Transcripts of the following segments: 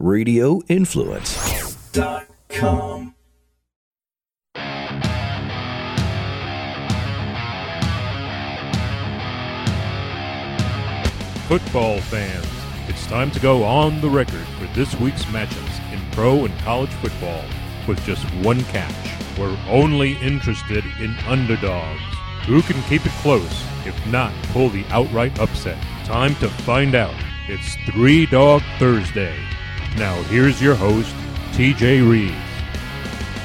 radioinfluence.com. Football fans, it's time to go on the record for this week's matchups in pro and college football with just one catch. We're only interested in underdogs. Who can keep it close, if not pull the outright upset? Time to find out. It's Three Dog Thursday. Now, here's your host, TJ Reeves.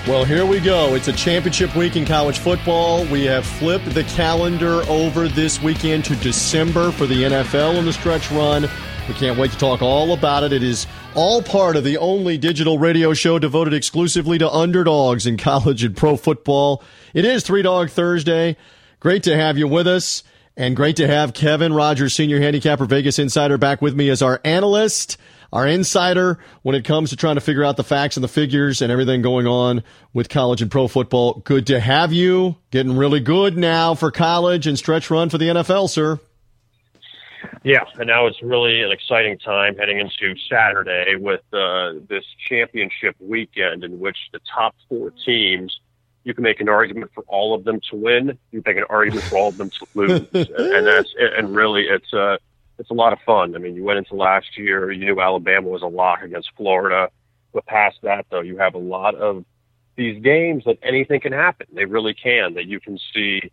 Well, here we go. It's a championship week in college football. We have flipped the calendar over this weekend to December for the NFL in the stretch run. We can't wait to talk all about it. It is all part of the only digital radio show devoted exclusively to underdogs in college and pro football. It is Three Dog Thursday. Great to have you with us, and great to have Kevin Rogers, senior handicapper Vegas insider, back with me as our analyst our insider when it comes to trying to figure out the facts and the figures and everything going on with college and pro football. Good to have you. Getting really good now for college and stretch run for the NFL, sir. Yeah, and now it's really an exciting time heading into Saturday with uh, this championship weekend in which the top four teams, you can make an argument for all of them to win. You can make an argument for all of them to lose, and that's and really it's a uh, it's a lot of fun. I mean, you went into last year, you knew Alabama was a lock against Florida. But past that, though, you have a lot of these games that anything can happen. They really can. That you can see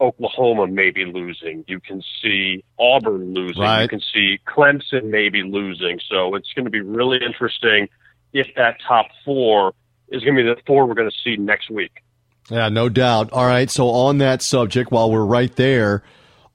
Oklahoma maybe losing. You can see Auburn losing. Right. You can see Clemson maybe losing. So it's going to be really interesting if that top four is going to be the four we're going to see next week. Yeah, no doubt. All right. So on that subject, while we're right there,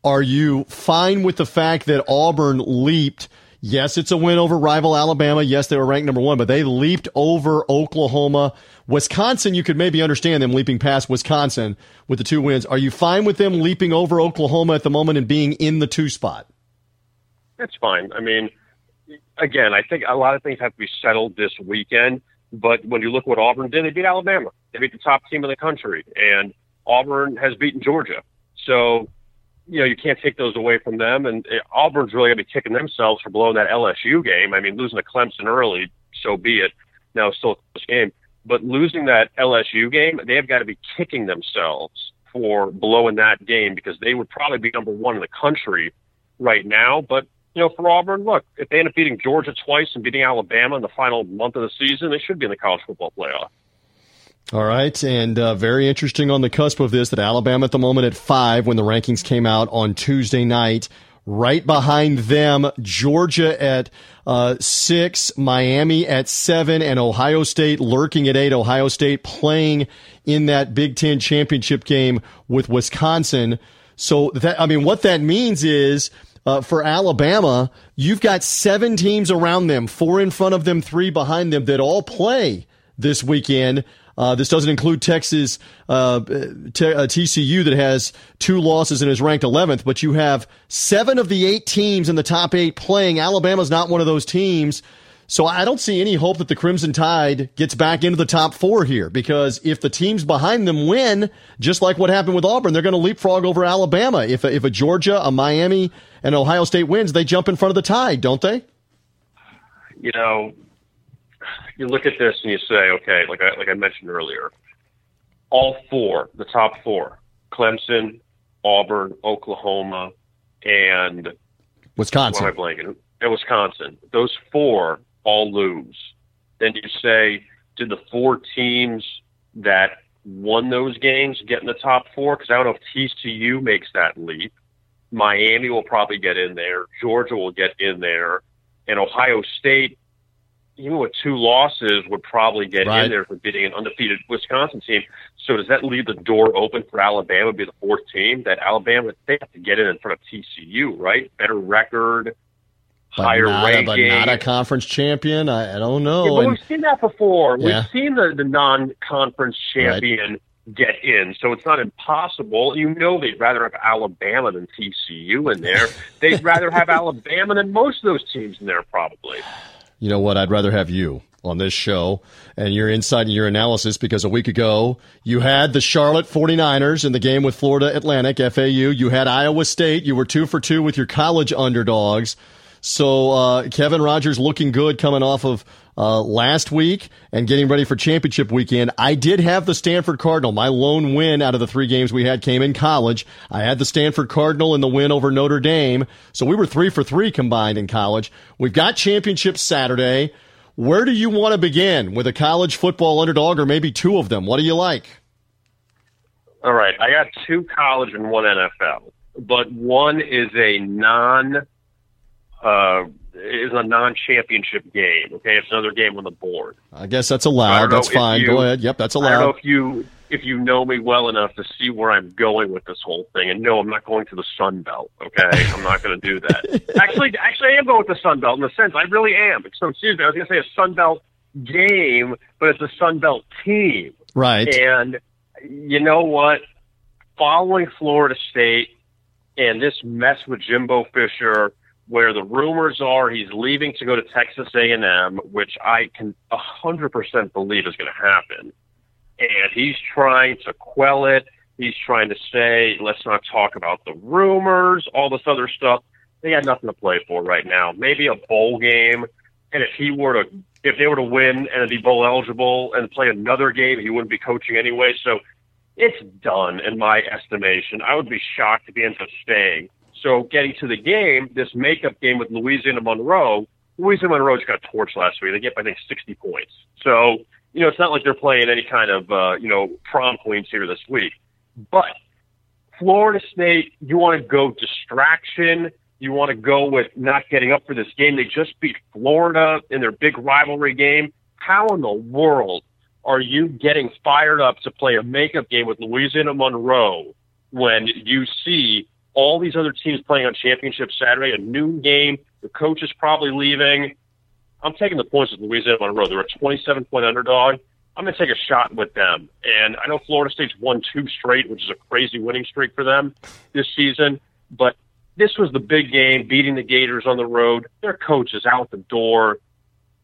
are you fine with the fact that Auburn leaped? Yes, it's a win over rival Alabama. Yes, they were ranked number one, but they leaped over Oklahoma. Wisconsin, you could maybe understand them leaping past Wisconsin with the two wins. Are you fine with them leaping over Oklahoma at the moment and being in the two spot? That's fine. I mean, again, I think a lot of things have to be settled this weekend. But when you look what Auburn did, they beat Alabama. They beat the top team in the country, and Auburn has beaten Georgia. So you know, you can't take those away from them. And uh, Auburn's really going to be kicking themselves for blowing that LSU game. I mean, losing to Clemson early, so be it. Now it's still a close game. But losing that LSU game, they have got to be kicking themselves for blowing that game because they would probably be number one in the country right now. But, you know, for Auburn, look, if they end up beating Georgia twice and beating Alabama in the final month of the season, they should be in the college football playoff. All right, and uh, very interesting on the cusp of this that Alabama at the moment at five when the rankings came out on Tuesday night. Right behind them, Georgia at uh, six, Miami at seven, and Ohio State lurking at eight. Ohio State playing in that Big Ten championship game with Wisconsin. So that I mean, what that means is uh, for Alabama, you've got seven teams around them, four in front of them, three behind them, that all play this weekend. Uh, this doesn't include Texas uh, t- uh, TCU that has two losses and is ranked 11th, but you have seven of the eight teams in the top eight playing. Alabama's not one of those teams. So I don't see any hope that the Crimson Tide gets back into the top four here because if the teams behind them win, just like what happened with Auburn, they're going to leapfrog over Alabama. If a, if a Georgia, a Miami, and Ohio State wins, they jump in front of the Tide, don't they? You know, you look at this and you say, okay, like I, like I mentioned earlier, all four, the top four, Clemson, Auburn, Oklahoma, and Wisconsin. What am I blanking? And Wisconsin. Those four all lose. Then you say, did the four teams that won those games get in the top four? Because I don't know if TCU makes that leap. Miami will probably get in there. Georgia will get in there. And Ohio State even with two losses, would probably get right. in there for beating an undefeated Wisconsin team. So does that leave the door open for Alabama to be the fourth team? That Alabama they have to get in in front of TCU, right? Better record, but higher not, ranking, but not a conference champion. I, I don't know. Yeah, but and, we've seen that before. Yeah. We've seen the, the non-conference champion. Right. Get in, so it's not impossible. You know they'd rather have Alabama than TCU in there. they'd rather have Alabama than most of those teams in there, probably you know what? I'd rather have you on this show and your insight and your analysis because a week ago you had the Charlotte 49ers in the game with Florida Atlantic, FAU. You had Iowa State. You were two for two with your college underdogs. So uh, Kevin Rogers looking good coming off of uh, last week and getting ready for championship weekend, I did have the Stanford Cardinal. My lone win out of the three games we had came in college. I had the Stanford Cardinal in the win over Notre Dame. So we were three for three combined in college. We've got championship Saturday. Where do you want to begin with a college football underdog or maybe two of them? What do you like? All right. I got two college and one NFL, but one is a non uh, is a non-championship game. Okay, it's another game on the board. I guess that's allowed. That's fine. You, Go ahead. Yep, that's allowed. I don't know if you if you know me well enough to see where I'm going with this whole thing. And no, I'm not going to the Sun Belt. Okay, I'm not going to do that. actually, actually, I am going with the Sun Belt in the sense I really am. So excuse me, I was going to say a Sun Belt game, but it's a Sun Belt team. Right. And you know what? Following Florida State and this mess with Jimbo Fisher where the rumors are he's leaving to go to Texas A&M, which I can 100% believe is going to happen. And he's trying to quell it. He's trying to say, let's not talk about the rumors, all this other stuff. They got nothing to play for right now. Maybe a bowl game. And if he were to, if they were to win and be bowl eligible and play another game, he wouldn't be coaching anyway. So it's done in my estimation. I would be shocked if he ends up staying. So getting to the game, this makeup game with Louisiana Monroe, Louisiana Monroe just got torched last week. They get, I think, 60 points. So, you know, it's not like they're playing any kind of, uh, you know, prom queens here this week. But Florida State, you want to go distraction. You want to go with not getting up for this game. They just beat Florida in their big rivalry game. How in the world are you getting fired up to play a makeup game with Louisiana Monroe when you see all these other teams playing on championship Saturday, a noon game. The coach is probably leaving. I'm taking the points with Louisiana Monroe. They're a 27 point underdog. I'm going to take a shot with them. And I know Florida State's won two straight, which is a crazy winning streak for them this season. But this was the big game, beating the Gators on the road. Their coach is out the door.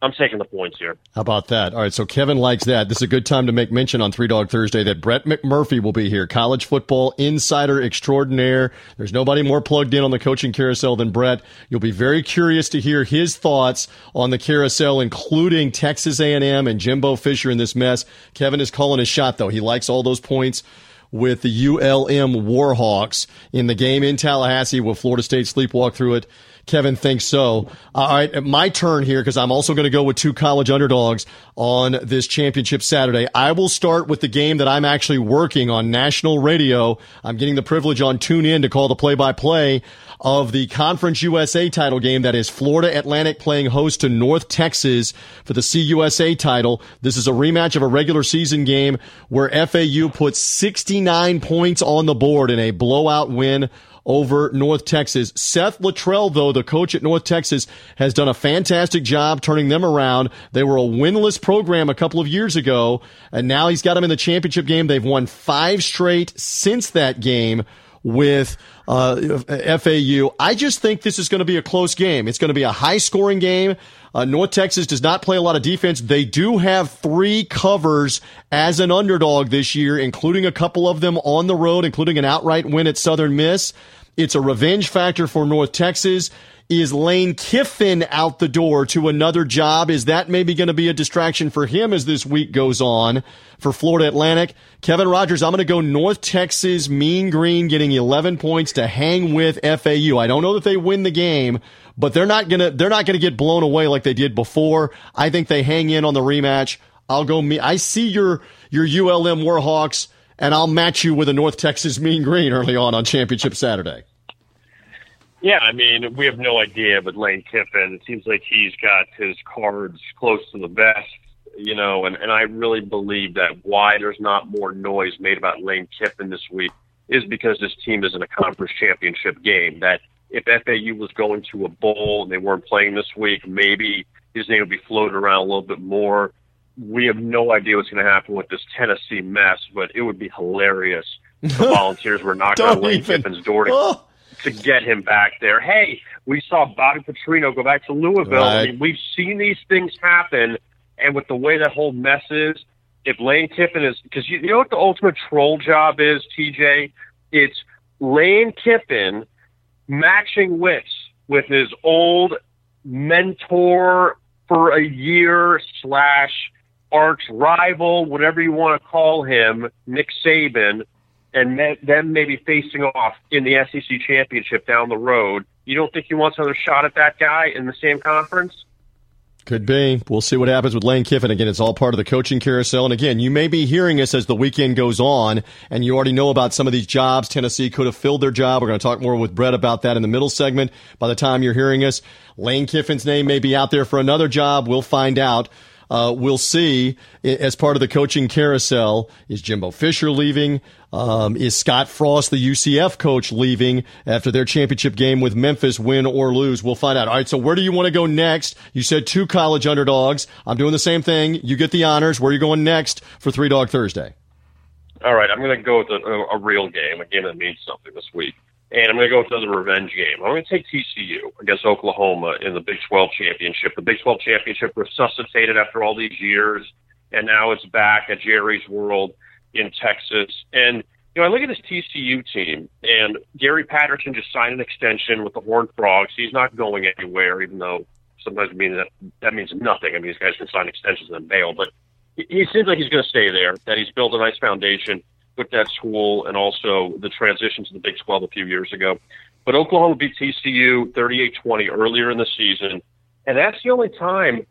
I'm taking the points here. How about that? All right, so Kevin likes that. This is a good time to make mention on Three Dog Thursday that Brett McMurphy will be here, college football insider extraordinaire. There's nobody more plugged in on the coaching carousel than Brett. You'll be very curious to hear his thoughts on the carousel, including Texas A&M and Jimbo Fisher in this mess. Kevin is calling his shot, though. He likes all those points with the ULM Warhawks in the game in Tallahassee. Will Florida State sleepwalk through it? Kevin thinks so. Uh, all right, my turn here because I'm also going to go with two college underdogs on this championship Saturday. I will start with the game that I'm actually working on national radio. I'm getting the privilege on TuneIn to call the play by play of the Conference USA title game that is Florida Atlantic playing host to North Texas for the CUSA title. This is a rematch of a regular season game where FAU put 69 points on the board in a blowout win over North Texas. Seth Littrell, though, the coach at North Texas, has done a fantastic job turning them around. They were a winless program a couple of years ago, and now he's got them in the championship game. They've won five straight since that game with uh, FAU. I just think this is going to be a close game. It's going to be a high scoring game. Uh, North Texas does not play a lot of defense. They do have three covers as an underdog this year, including a couple of them on the road, including an outright win at Southern Miss. It's a revenge factor for North Texas. Is Lane Kiffin out the door to another job? Is that maybe going to be a distraction for him as this week goes on for Florida Atlantic? Kevin Rogers, I'm going to go North Texas Mean Green getting 11 points to hang with FAU. I don't know that they win the game, but they're not going to, they're not going to get blown away like they did before. I think they hang in on the rematch. I'll go me. I see your, your ULM Warhawks and I'll match you with a North Texas Mean Green early on on championship Saturday. Yeah, I mean, we have no idea, but Lane Kiffin, it seems like he's got his cards close to the vest, you know, and, and I really believe that why there's not more noise made about Lane Kiffin this week is because this team is in a conference championship game. That if FAU was going to a bowl and they weren't playing this week, maybe his name would be floated around a little bit more. We have no idea what's going to happen with this Tennessee mess, but it would be hilarious. The volunteers were knocking on Lane even. Kiffin's door to, oh to get him back there. Hey, we saw Bobby Petrino go back to Louisville. Right. I mean, we've seen these things happen, and with the way that whole mess is, if Lane Kiffin is because you, you know what the ultimate troll job is, TJ? It's Lane Kiffin matching wits with his old mentor for a year slash arch rival, whatever you want to call him, Nick Saban, and then maybe facing off in the SEC championship down the road. You don't think he wants another shot at that guy in the same conference? Could be. We'll see what happens with Lane Kiffin. Again, it's all part of the coaching carousel. And again, you may be hearing us as the weekend goes on, and you already know about some of these jobs. Tennessee could have filled their job. We're going to talk more with Brett about that in the middle segment. By the time you're hearing us, Lane Kiffin's name may be out there for another job. We'll find out uh, we'll see as part of the coaching carousel is Jimbo Fisher leaving? Um, is Scott Frost, the UCF coach, leaving after their championship game with Memphis, win or lose? We'll find out. All right, so where do you want to go next? You said two college underdogs. I'm doing the same thing. You get the honors. Where are you going next for Three Dog Thursday? All right, I'm going to go with a, a real game, a game that means something this week. And I'm going to go with another revenge game. I'm going to take TCU against Oklahoma in the Big 12 championship. The Big 12 championship resuscitated after all these years, and now it's back at Jerry's World in Texas. And you know, I look at this TCU team, and Gary Patterson just signed an extension with the Horned Frogs. He's not going anywhere, even though sometimes means that that means nothing. I mean, these guys can sign extensions and then bail, but he seems like he's going to stay there. That he's built a nice foundation with that school and also the transition to the Big 12 a few years ago. But Oklahoma beat TCU 38-20 earlier in the season, and that's the only time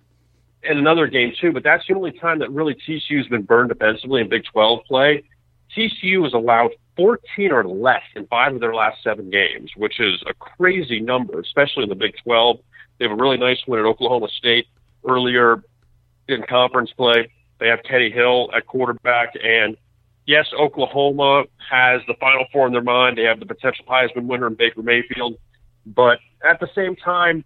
in another game too, but that's the only time that really TCU's been burned defensively in Big 12 play. TCU has allowed 14 or less in five of their last seven games, which is a crazy number, especially in the Big 12. They have a really nice win at Oklahoma State earlier in conference play. They have Teddy Hill at quarterback, and yes, Oklahoma has the Final Four in their mind. They have the potential Heisman winner in Baker Mayfield. But at the same time,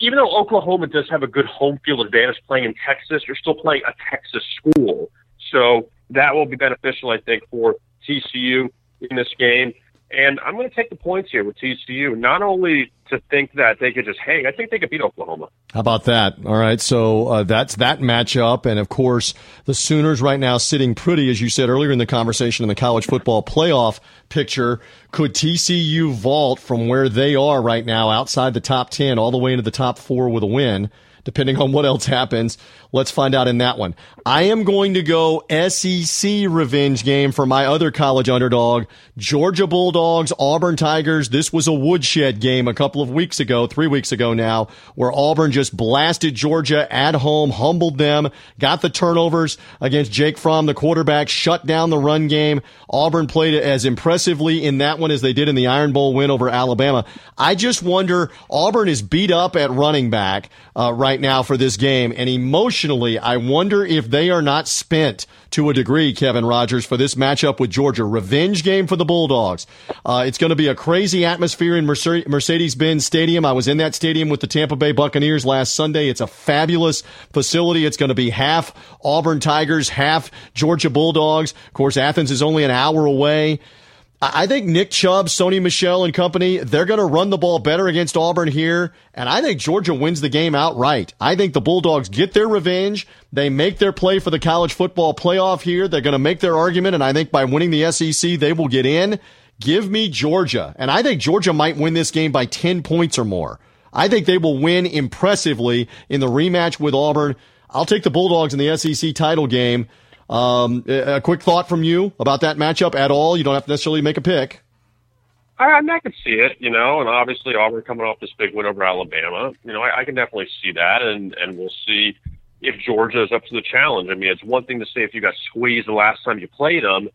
even though Oklahoma does have a good home field advantage playing in Texas, you're still playing a Texas school. So that will be beneficial, I think, for TCU in this game. And I'm going to take the points here with TCU, not only to think that they could just hang, I think they could beat Oklahoma. How about that? All right. So uh, that's that matchup. And of course, the Sooners right now sitting pretty, as you said earlier in the conversation in the college football playoff picture. Could TCU vault from where they are right now outside the top 10 all the way into the top four with a win? Depending on what else happens. Let's find out in that one. I am going to go SEC revenge game for my other college underdog, Georgia Bulldogs, Auburn Tigers. This was a woodshed game a couple of weeks ago, three weeks ago now, where Auburn just blasted Georgia at home, humbled them, got the turnovers against Jake Fromm, the quarterback, shut down the run game. Auburn played as impressively in that one as they did in the Iron Bowl win over Alabama. I just wonder, Auburn is beat up at running back uh, right now for this game, and emotionally, I wonder if they are not spent to a degree, Kevin Rogers, for this matchup with Georgia. Revenge game for the Bulldogs. Uh, it's going to be a crazy atmosphere in Mercedes Benz Stadium. I was in that stadium with the Tampa Bay Buccaneers last Sunday. It's a fabulous facility. It's going to be half Auburn Tigers, half Georgia Bulldogs. Of course, Athens is only an hour away. I think Nick Chubb, Sony Michel, and company, they're going to run the ball better against Auburn here. And I think Georgia wins the game outright. I think the Bulldogs get their revenge. They make their play for the college football playoff here. They're going to make their argument. And I think by winning the SEC, they will get in. Give me Georgia. And I think Georgia might win this game by 10 points or more. I think they will win impressively in the rematch with Auburn. I'll take the Bulldogs in the SEC title game. Um, a quick thought from you about that matchup at all? You don't have to necessarily make a pick. I, I, can see it, you know, and obviously Auburn coming off this big win over Alabama. You know, I, I can definitely see that, and and we'll see if Georgia is up to the challenge. I mean, it's one thing to say if you got squeezed the last time you played them,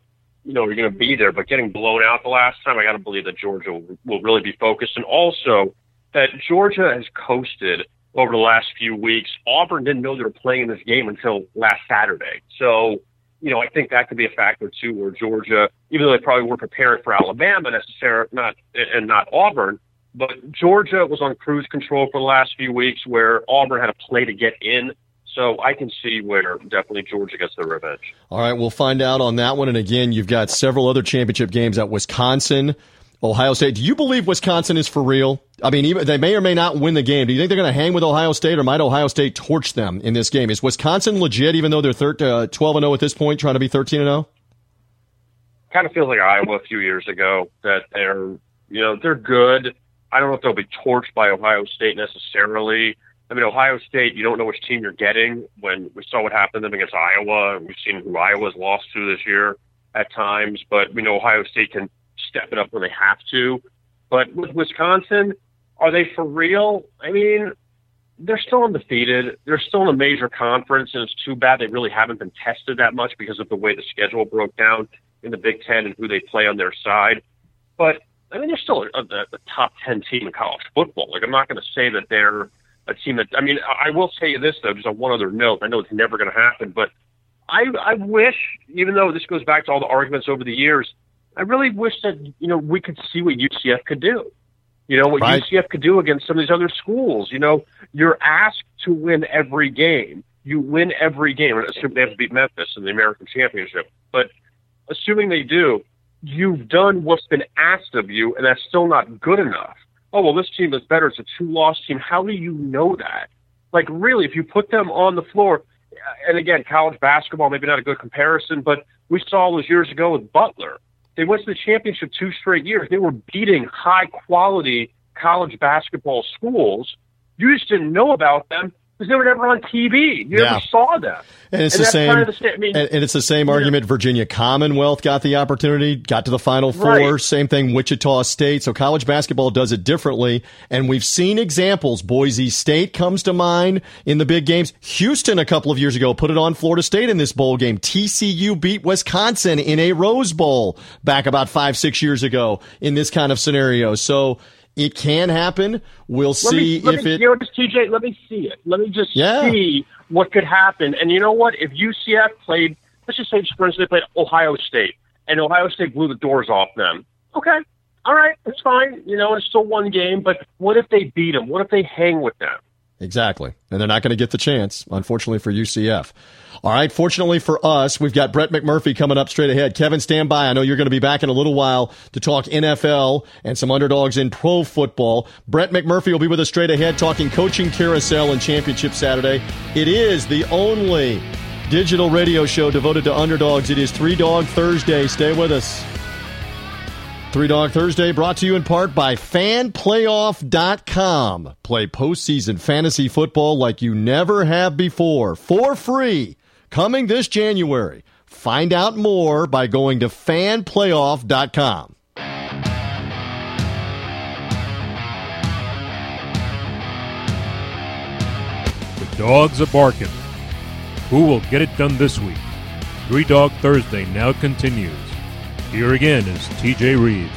you know, you're going to be there, but getting blown out the last time, I got to believe that Georgia will, will really be focused, and also that Georgia has coasted over the last few weeks. Auburn didn't know they were playing in this game until last Saturday. So, you know, I think that could be a factor too, where Georgia, even though they probably weren't prepared for Alabama necessarily, not and not Auburn, but Georgia was on cruise control for the last few weeks, where Auburn had a play to get in. So I can see where definitely Georgia gets their revenge. All right, we'll find out on that one. And again, you've got several other championship games at Wisconsin. Ohio State. Do you believe Wisconsin is for real? I mean, they may or may not win the game. Do you think they're going to hang with Ohio State, or might Ohio State torch them in this game? Is Wisconsin legit, even though they're uh, 12 and 0 at this point, trying to be 13 and 0? Kind of feels like Iowa a few years ago that they're, you know, they're good. I don't know if they'll be torched by Ohio State necessarily, I mean, Ohio State, you don't know which team you're getting. When we saw what happened to them against Iowa, we've seen who Iowa's lost to this year at times, but we know Ohio State can step it up when they have to. But with Wisconsin, are they for real? I mean, they're still undefeated. They're still in a major conference, and it's too bad they really haven't been tested that much because of the way the schedule broke down in the Big Ten and who they play on their side. But I mean, they're still a, a, a top ten team in college football. Like I'm not going to say that they're a team that. I mean, I will tell you this though, just on one other note. I know it's never going to happen, but I I wish, even though this goes back to all the arguments over the years, I really wish that you know we could see what UCF could do. You know what right. UCF could do against some of these other schools. You know, you're asked to win every game. You win every game, assuming they have to beat Memphis in the American Championship. But assuming they do, you've done what's been asked of you, and that's still not good enough. Oh, well, this team is better. It's a two loss team. How do you know that? Like, really, if you put them on the floor, and again, college basketball, maybe not a good comparison, but we saw those years ago with Butler. They went to the championship two straight years. They were beating high quality college basketball schools. You just didn't know about them because they were never on TV. You yeah. never saw them. And it's and the same. Kind of the, I mean, and, and, it's the same argument. Virginia Commonwealth got the opportunity, got to the Final Four. Right. Same thing. Wichita State. So college basketball does it differently, and we've seen examples. Boise State comes to mind in the big games. Houston a couple of years ago put it on Florida State in this bowl game. TCU beat Wisconsin in a Rose Bowl back about five six years ago in this kind of scenario. So it can happen. We'll let see me, if me, it. You know, just TJ, let me see it. Let me just yeah. see what could happen. And you know what? If UCF played, let's just say, for instance, they played Ohio State, and Ohio State blew the doors off them. Okay, all right, it's fine. You know, it's still one game. But what if they beat them? What if they hang with them? Exactly. And they're not going to get the chance, unfortunately, for UCF. All right. Fortunately for us, we've got Brett McMurphy coming up straight ahead. Kevin, stand by. I know you're going to be back in a little while to talk NFL and some underdogs in pro football. Brett McMurphy will be with us straight ahead talking coaching carousel and championship Saturday. It is the only digital radio show devoted to underdogs. It is Three Dog Thursday. Stay with us. Three Dog Thursday brought to you in part by fanplayoff.com. Play postseason fantasy football like you never have before for free coming this January. Find out more by going to fanplayoff.com. The dogs are barking. Who will get it done this week? Three Dog Thursday now continues. Here again is TJ Reeves.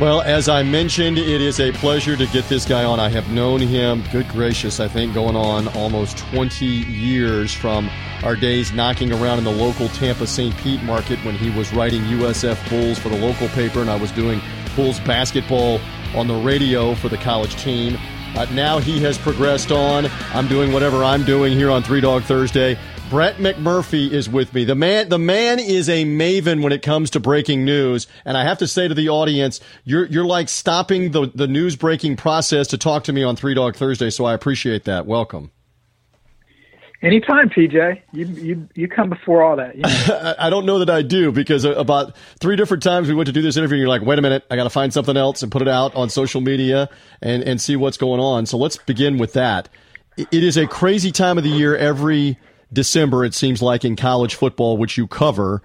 Well, as I mentioned, it is a pleasure to get this guy on. I have known him, good gracious, I think going on almost 20 years from our days knocking around in the local Tampa St. Pete market when he was writing USF Bulls for the local paper and I was doing Bulls basketball on the radio for the college team. Uh, now he has progressed on. I'm doing whatever I'm doing here on Three Dog Thursday. Brett McMurphy is with me. The man, the man is a maven when it comes to breaking news. And I have to say to the audience, you're, you're like stopping the, the news breaking process to talk to me on Three Dog Thursday. So I appreciate that. Welcome. Anytime, TJ. You you you come before all that. You know. I don't know that I do because uh, about three different times we went to do this interview. and You're like, wait a minute, I got to find something else and put it out on social media and and see what's going on. So let's begin with that. It is a crazy time of the year every December, it seems like, in college football, which you cover.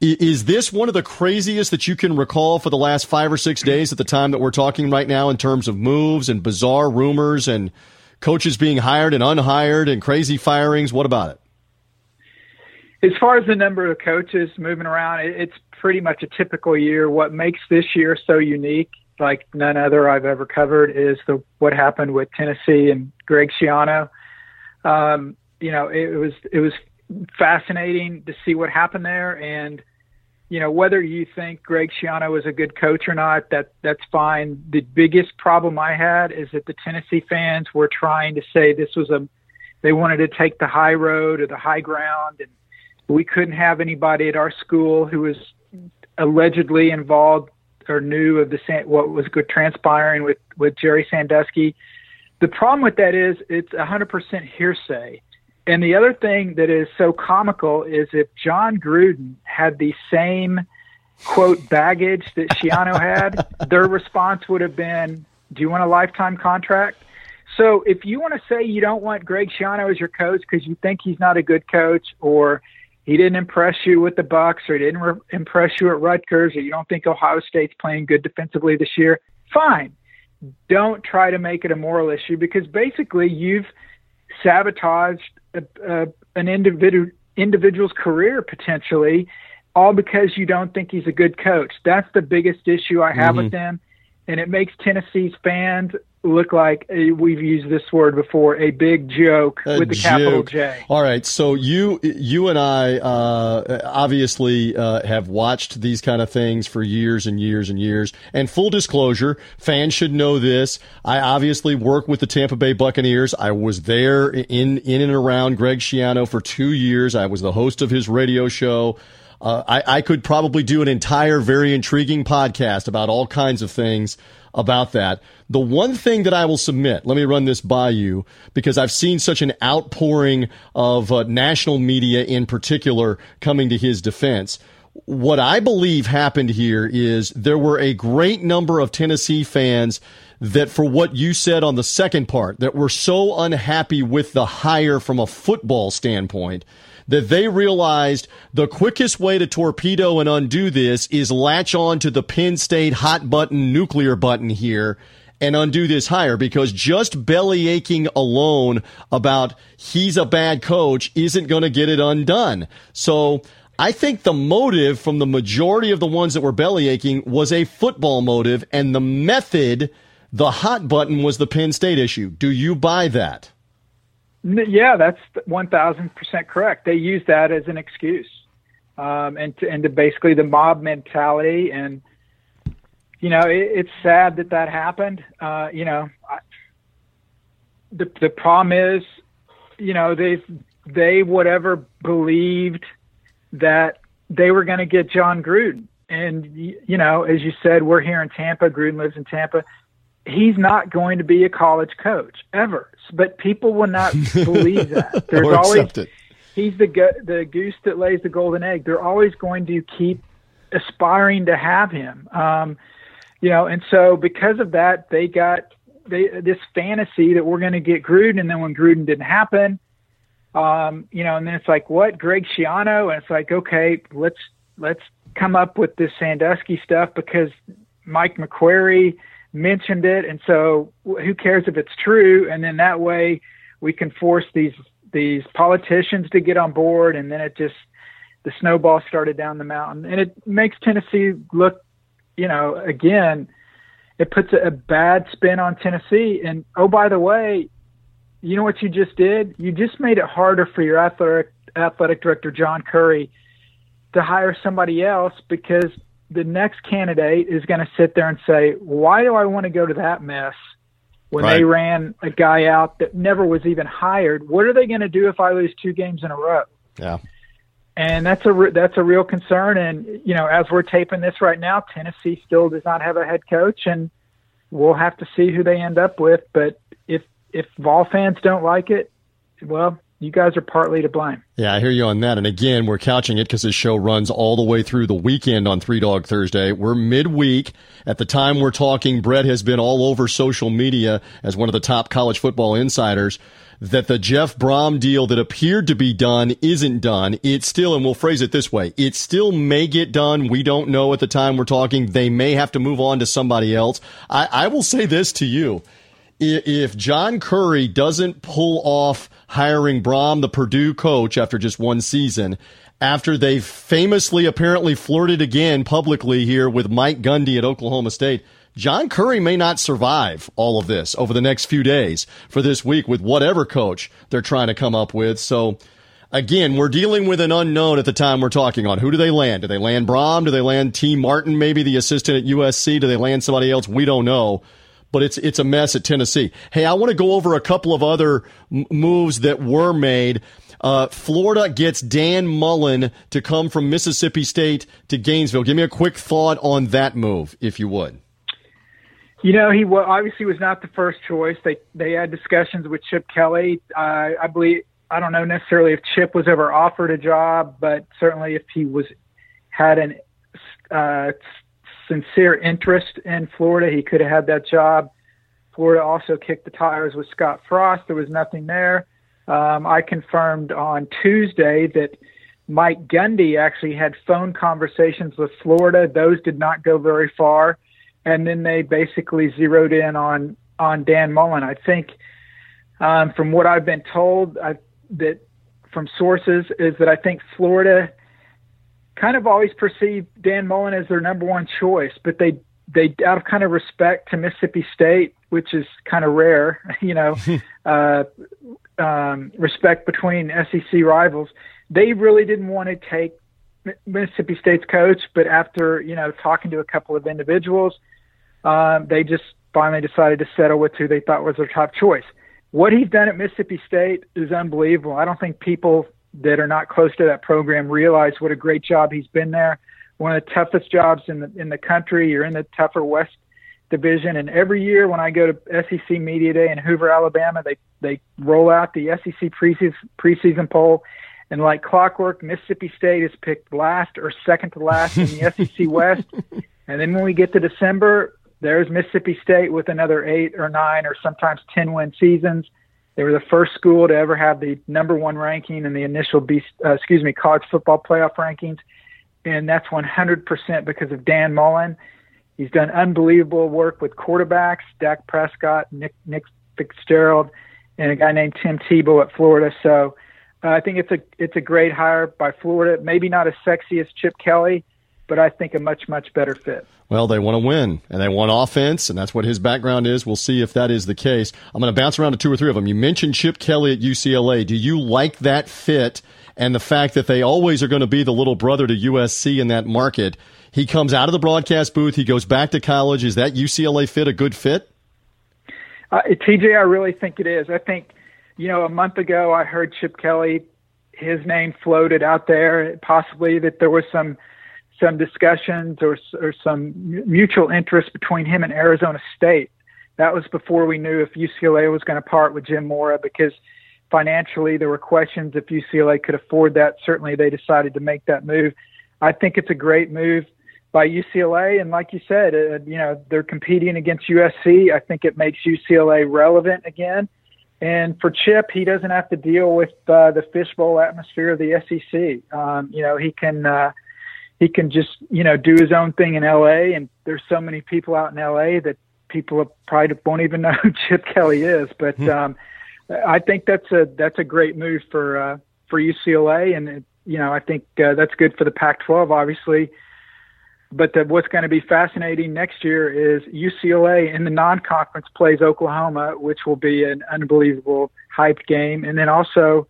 Is this one of the craziest that you can recall for the last five or six days at the time that we're talking right now in terms of moves and bizarre rumors and coaches being hired and unhired and crazy firings? What about it? As far as the number of coaches moving around, it's pretty much a typical year. What makes this year so unique, like none other I've ever covered, is the what happened with Tennessee and Greg Schiano. Um, you know, it, was it was fascinating to see what happened there, and you know whether you think Greg Schiano was a good coach or not, that that's fine. The biggest problem I had is that the Tennessee fans were trying to say this was a they wanted to take the high road or the high ground, and we couldn't have anybody at our school who was allegedly involved or knew of the what was transpiring with with Jerry Sandusky. The problem with that is it's 100% hearsay. And the other thing that is so comical is if Jon Gruden had the same quote baggage that Schiano had, their response would have been, "Do you want a lifetime contract?" So if you want to say you don't want Greg Schiano as your coach because you think he's not a good coach, or he didn't impress you with the Bucks, or he didn't re- impress you at Rutgers, or you don't think Ohio State's playing good defensively this year, fine. Don't try to make it a moral issue because basically you've sabotaged a, a, an individual individual's career potentially all because you don't think he's a good coach. That's the biggest issue I have mm-hmm. with them. And it makes Tennessee's fans look like a, we've used this word before a big joke a with the joke. capital J. All right, so you you and I uh, obviously uh, have watched these kind of things for years and years and years. And full disclosure, fans should know this. I obviously work with the Tampa Bay Buccaneers. I was there in in and around Greg Schiano for two years. I was the host of his radio show. Uh, I, I could probably do an entire very intriguing podcast about all kinds of things about that. The one thing that I will submit, let me run this by you because I've seen such an outpouring of uh, national media in particular coming to his defense. What I believe happened here is there were a great number of Tennessee fans that for what you said on the second part that were so unhappy with the hire from a football standpoint that they realized the quickest way to torpedo and undo this is latch on to the Penn State hot button nuclear button here and undo this hire because just belly aching alone about he's a bad coach isn't going to get it undone. So I think the motive from the majority of the ones that were belly aching was a football motive and the method, the hot button was the Penn State issue. Do you buy that? Yeah, that's one thousand percent correct. They use that as an excuse, um, and to, and to basically the mob mentality. And you know, it, it's sad that that happened. Uh, you know, I, the the problem is, you know, they they whatever believed that they were going to get Jon Gruden, and you know, as you said, we're here in Tampa. Gruden lives in Tampa he's not going to be a college coach ever. But people will not believe that. There's always he's the go- the goose that lays the golden egg. They're always going to keep aspiring to have him. Um, you know, and so because of that, they got they, this fantasy that we're going to get Gruden, and then when Gruden didn't happen, um, you know, and then it's like, what, Greg Schiano? And it's like, okay, let's let's come up with this Sandusky stuff because Mike McQueary mentioned it, and so who cares if it's true? And then that way we can force these these politicians to get on board, and then it just the snowball started down the mountain, and it makes Tennessee look, you know, again, it puts a, a bad spin on Tennessee. And oh, by the way, you know what you just did? You just made it harder for your athletic athletic director John Currie to hire somebody else because the next candidate is going to sit there and say, why do I want to go to that mess when right. they ran a guy out that never was even hired? What are they going to do if I lose two games in a row? Yeah. And that's a re- that's a real concern. And you know, as we're taping this right now, Tennessee still does not have a head coach, and we'll have to see who they end up with. But if if Vol fans don't like it, well, you guys are partly to blame. Yeah, I hear you on that. And again, we're couching it because this show runs all the way through the weekend on Three Dog Thursday. We're midweek. At the time we're talking, Brett has been all over social media as one of the top college football insiders that the Jeff Brohm deal that appeared to be done isn't done. It's still, and we'll phrase it this way, it still may get done. We don't know at the time we're talking. They may have to move on to somebody else. I, I will say this to you if John Currie doesn't pull off hiring Brohm, the Purdue coach, after just one season, after they famously apparently flirted again publicly here with Mike Gundy at Oklahoma State, John Currie may not survive all of this over the next few days for this week with whatever coach they're trying to come up with. So, again, we're dealing with an unknown at the time we're talking on. Who do they land? Do they land Brohm? Do they land Tee Martin, maybe the assistant at USC? Do they land somebody else? We don't know but it's it's a mess at Tennessee. Hey, I want to go over a couple of other m- moves that were made. Uh, Florida gets Dan Mullen to come from Mississippi State to Gainesville. Give me a quick thought on that move, if you would. You know, he obviously was not the first choice. They they had discussions with Chip Kelly. Uh, I believe I don't know necessarily if Chip was ever offered a job, but certainly if he was had an uh, sincere interest in Florida, he could have had that job. Florida also kicked the tires with Scott Frost. There was nothing there. Um, I confirmed on Tuesday that Mike Gundy actually had phone conversations with Florida. Those did not go very far, and then they basically zeroed in on on Dan Mullen. I think, um, from what I've been told, I, that from sources is that I think Florida kind of always perceived Dan Mullen as their number one choice, but they they out of kind of respect to Mississippi State, which is kind of rare, you know, uh, um, respect between SEC rivals. They really didn't want to take Mississippi State's coach, but after you know talking to a couple of individuals, um, they just finally decided to settle with who they thought was their top choice. What he's done at Mississippi State is unbelievable. I don't think people that are not close to that program realize what a great job he's been there. One of the toughest jobs in the in the country. You're in the tougher West Division, and every year when I go to SEC Media Day in Hoover, Alabama, they they roll out the SEC preseason preseason poll, and like clockwork, Mississippi State is picked last or second to last in the SEC West. And then when we get to December, there's Mississippi State with another eight or nine or sometimes 10 win seasons. They were the first school to ever have the number one ranking in the initial, B, uh, excuse me, college football playoff rankings. And that's 100% because of Dan Mullen. He's done unbelievable work with quarterbacks, Dak Prescott, Nick, Nick Fitzgerald, and a guy named Tim Tebow at Florida. So uh, I think it's a it's a great hire by Florida. Maybe not as sexy as Chip Kelly, but I think a much, much better fit. Well, they want to win and they want offense, and that's what his background is. We'll see if that is the case. I'm going to bounce around to two or three of them. You mentioned Chip Kelly at UCLA. Do you like that fit and the fact that they always are going to be the little brother to USC in that market? He comes out of the broadcast booth, he goes back to college. Is that UCLA fit a good fit? Uh, TJ, I really think it is. I think, you know, a month ago I heard Chip Kelly, his name floated out there, possibly that there was some – some discussions or, or some mutual interest between him and Arizona State. That was before we knew if UCLA was going to part with Jim Mora because financially there were questions if UCLA could afford that. Certainly they decided to make that move. I think it's a great move by UCLA. And like you said, uh, you know, they're competing against USC. I think it makes UCLA relevant again. And for Chip, he doesn't have to deal with uh, the fishbowl atmosphere of the SEC. Um, you know, he can, uh, he can just you know do his own thing in LA and there's so many people out in LA that people probably won't even know who Chip Kelly is but hmm. um I think that's a that's a great move for uh for UCLA and it, you know I think uh, that's good for the Pac-12 obviously but the, what's going to be fascinating next year is UCLA in the non-conference plays Oklahoma which will be an unbelievable hype game and then also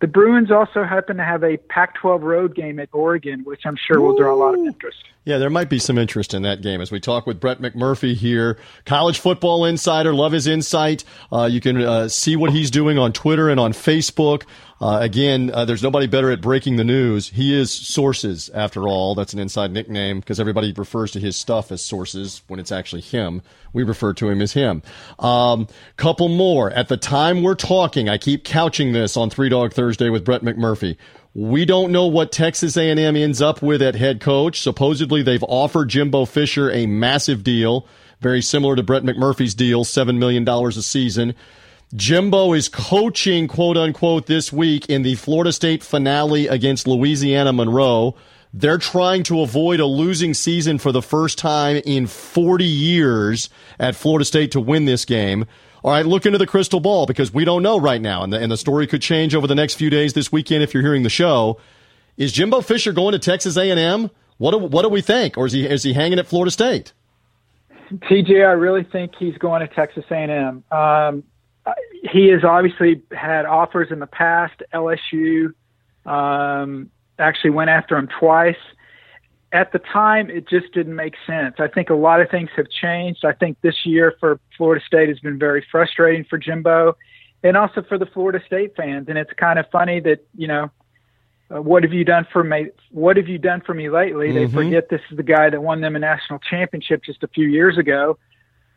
the Bruins also happen to have a Pac 12 road game at Oregon, which I'm sure will draw a lot of interest. Yeah, there might be some interest in that game as we talk with Brett McMurphy here, college football insider. Love his insight. Uh, you can uh, see what he's doing on Twitter and on Facebook. Uh, again, uh, there's nobody better at breaking the news. He is Sources, after all. That's an inside nickname because everybody refers to his stuff as Sources when it's actually him. We refer to him as him. Um, couple more. At the time we're talking, I keep couching this on Three Dog Thursday with Brett McMurphy. We don't know what Texas A&M ends up with at head coach. Supposedly they've offered Jimbo Fisher a massive deal, very similar to Brett McMurphy's deal, $7 million a season. Jimbo is coaching, quote unquote, this week in the Florida State finale against Louisiana Monroe. They're trying to avoid a losing season for the first time in 40 years at Florida State to win this game. All right, look into the crystal ball because we don't know right now, and the, and the story could change over the next few days this weekend if you're hearing the show. Is Jimbo Fisher going to Texas A&M? What do, what do we think, or is he is he hanging at Florida State? TJ, I really think he's going to Texas A&M. Um, he has obviously had offers in the past. LSU um, actually went after him twice. At the time, it just didn't make sense. I think a lot of things have changed. I think this year for Florida State has been very frustrating for Jimbo and also for the Florida State fans. And it's kind of funny that, you know, uh, what have you done for me? What have you done for me lately? Mm-hmm. They forget this is the guy that won them a national championship just a few years ago.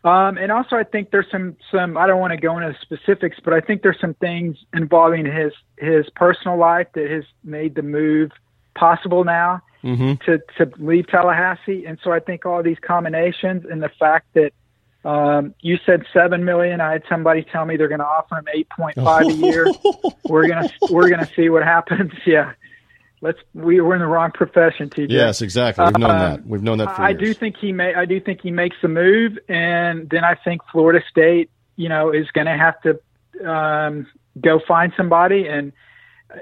Um, and also, I think there's some some. I don't want to go into specifics, but I think there's some things involving his his personal life that has made the move possible now mm-hmm. to to leave Tallahassee. And so I think all these combinations and the fact that Um, you said seven million. I had somebody tell me they're going to offer him eight point five a year. we're gonna we're gonna see what happens. Yeah, let's we we're in the wrong profession, TJ. Yes, exactly. We've known um, that. We've known that for I years. do think he may. I do think he makes the move, and then I think Florida State, you know, is going to have to um, go find somebody. And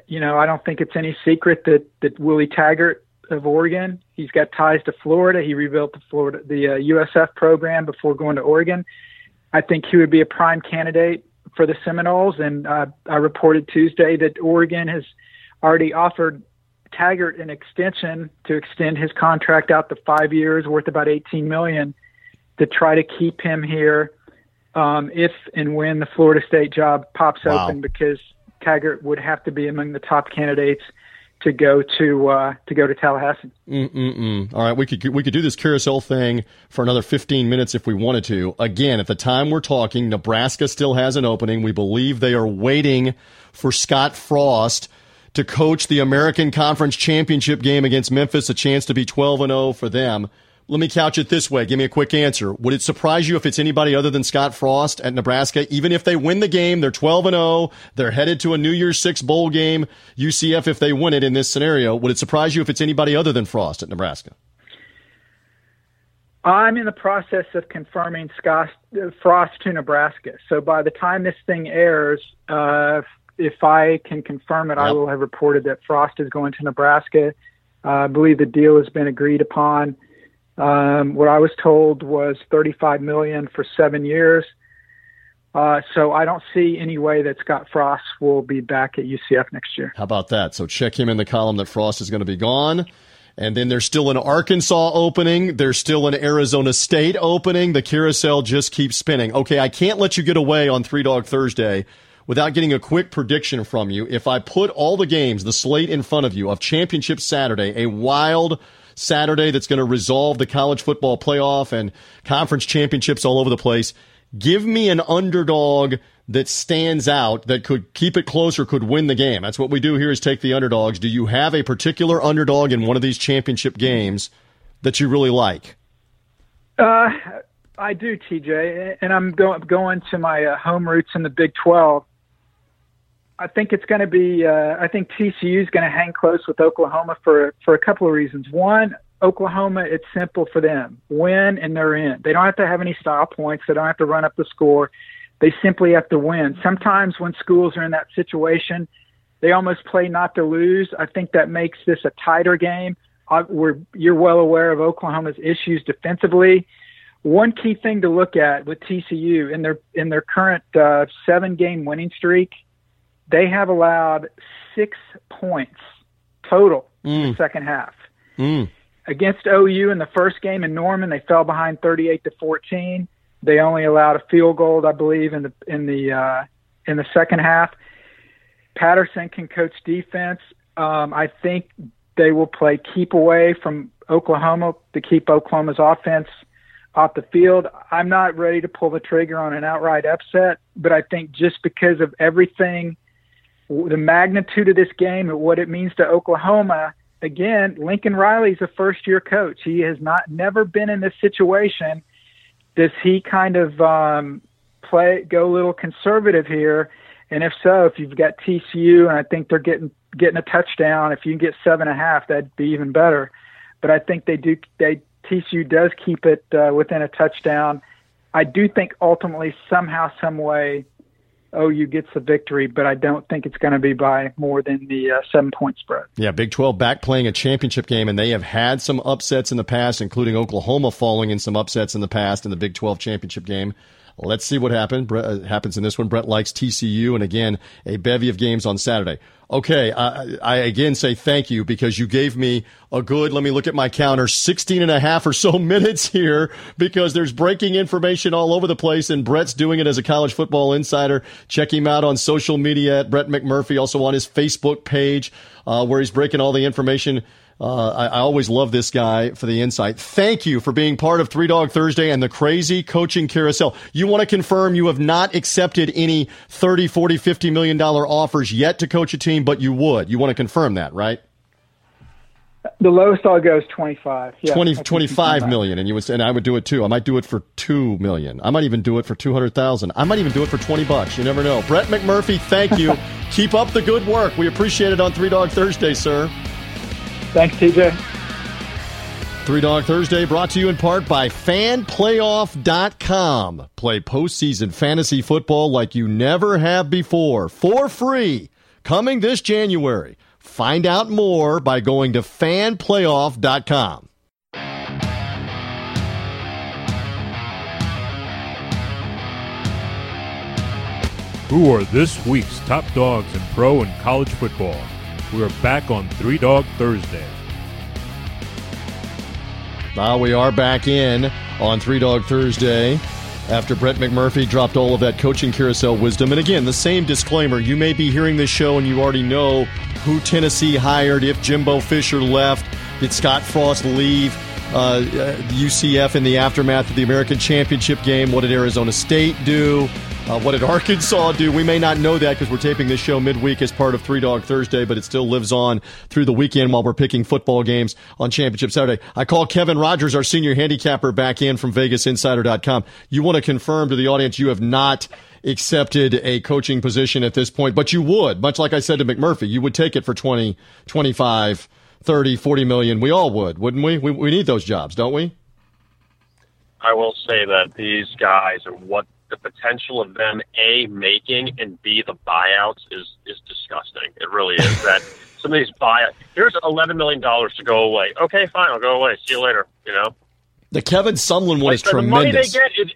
you know, I don't think it's any secret that that Willie Taggart of Oregon. He's got ties to Florida. He rebuilt the Florida the uh, USF program before going to Oregon. I think he would be a prime candidate for the Seminoles. And uh, I reported Tuesday that Oregon has already offered Taggart an extension to extend his contract out to five years, worth about 18 million, to try to keep him here um, if and when the Florida State job pops wow. open, because Taggart would have to be among the top candidates to go to uh, to go to Tallahassee. Mm-mm-mm. All right, we could we could do this carousel thing for another 15 minutes if we wanted to. Again, at the time we're talking, Nebraska still has an opening. We believe they are waiting for Scott Frost to coach the American Conference Championship game against Memphis, a chance to be 12 and 0 for them. Let me couch it this way. Give me a quick answer. Would it surprise you if it's anybody other than Scott Frost at Nebraska? Even if they win the game, they're 12 and 0. They're headed to a New Year's Six bowl game. UCF, if they win it in this scenario, would it surprise you if it's anybody other than Frost at Nebraska? I'm in the process of confirming Scott Frost to Nebraska. So by the time this thing airs, uh, if I can confirm it, yep. I will have reported that Frost is going to Nebraska. Uh, I believe the deal has been agreed upon. Um, what I was told was 35 million for seven years. Uh, so I don't see any way that Scott Frost will be back at UCF next year. How about that? So check him in the column that Frost is going to be gone. And then there's still an Arkansas opening. There's still an Arizona State opening. The carousel just keeps spinning. Okay, I can't let you get away on Three Dog Thursday without getting a quick prediction from you. If I put all the games, the slate in front of you of Championship Saturday, a wild Saturday that's going to resolve the college football playoff and conference championships all over the place. Give me an underdog that stands out that could keep it close or could win the game. That's what we do here is take the underdogs. Do you have a particular underdog in one of these championship games that you really like? Uh, I do, TJ, and I'm going going to my uh, home roots in the Big 12. I think it's going to be. Uh, I think TCU is going to hang close with Oklahoma for for a couple of reasons. One, Oklahoma, it's simple for them: win and they're in. They don't have to have any style points. They don't have to run up the score. They simply have to win. Sometimes when schools are in that situation, they almost play not to lose. I think that makes this a tighter game. I, we're, you're well aware of Oklahoma's issues defensively. One key thing to look at with TCU in their in their current uh, seven game winning streak they have allowed six points total mm. in the mm. second half. Mm. Against OU in the first game in Norman, they fell behind 38 to 14. They only allowed a field goal, I believe, in the in the uh, in the second half. Patterson can coach defense. Um, I think they will play keep away from Oklahoma to keep Oklahoma's offense off the field. I'm not ready to pull the trigger on an outright upset, but I think just because of everything the magnitude of this game and what it means to Oklahoma. Again, Lincoln Riley's a first year coach. He has not never been in this situation. Does he kind of um, play go a little conservative here? And if so, if you've got TCU and I think they're getting getting a touchdown, if you can get seven and a half, that'd be even better. But I think they do. They TCU does keep it uh, within a touchdown. I do think ultimately, somehow, some way, OU gets the victory, but I don't think it's going to be by more than the uh, seven point spread. Yeah, Big 12 back playing a championship game, and they have had some upsets in the past, including Oklahoma falling in some upsets in the past in the Big 12 championship game. Let's see what happen, uh, happens in this one. Brett likes TCU, and again, a bevy of games on Saturday. Okay, I, I, again say thank you because you gave me a good, let me look at my counter, 16 and a half or so minutes here because there's breaking information all over the place and Brett's doing it as a college football insider. Check him out on social media at Brett McMurphy, also on his Facebook page uh, where he's breaking all the information uh, I, I, always love this guy for the insight. Thank you for being part of Three Dog Thursday and the crazy coaching carousel. You want to confirm you have not accepted any 30, 40, 50 million dollar offers yet to coach a team, but you would. You want to confirm that, right? The lowest I'll go is 25. Yeah, 20, 25 million. And you would, and I would do it too. I might do it for 2 million. I might even do it for 200,000. I might even do it for 20 bucks. You never know. Brett McMurphy, thank you. Keep up the good work. We appreciate it on Three Dog Thursday, sir. Thanks, TJ. Three Dog Thursday brought to you in part by fanplayoff.com. Play postseason fantasy football like you never have before for free. Coming this January. Find out more by going to fanplayoff.com. Who are this week's top dogs in pro and college football? We're back on Three Dog Thursday. Now we are back in on Three Dog Thursday after Brett McMurphy dropped all of that coaching carousel wisdom. And again, the same disclaimer you may be hearing this show and you already know who Tennessee hired, if Jimbo Fisher left, did Scott Frost leave, uh, UCF in the aftermath of the American Championship game, what did Arizona State do? Uh, what did Arkansas do? We may not know that because we're taping this show midweek as part of Three Dog Thursday, but it still lives on through the weekend while we're picking football games on Championship Saturday. I call Kevin Rogers, our senior handicapper, back in from VegasInsider.com. You want to confirm to the audience you have not accepted a coaching position at this point, but you would, much like I said to McMurphy, you would take it for 20, 25, 30, 40 million. We all would, wouldn't we? We, we need those jobs, don't we? I will say that these guys are what the potential of them a making and b the buyouts is is disgusting. It really is. that some of these buyouts. Here's eleven million dollars to go away. Okay, fine, I'll go away. See you later. You know. The Kevin Sumlin one like, is tremendous. The money they get, it,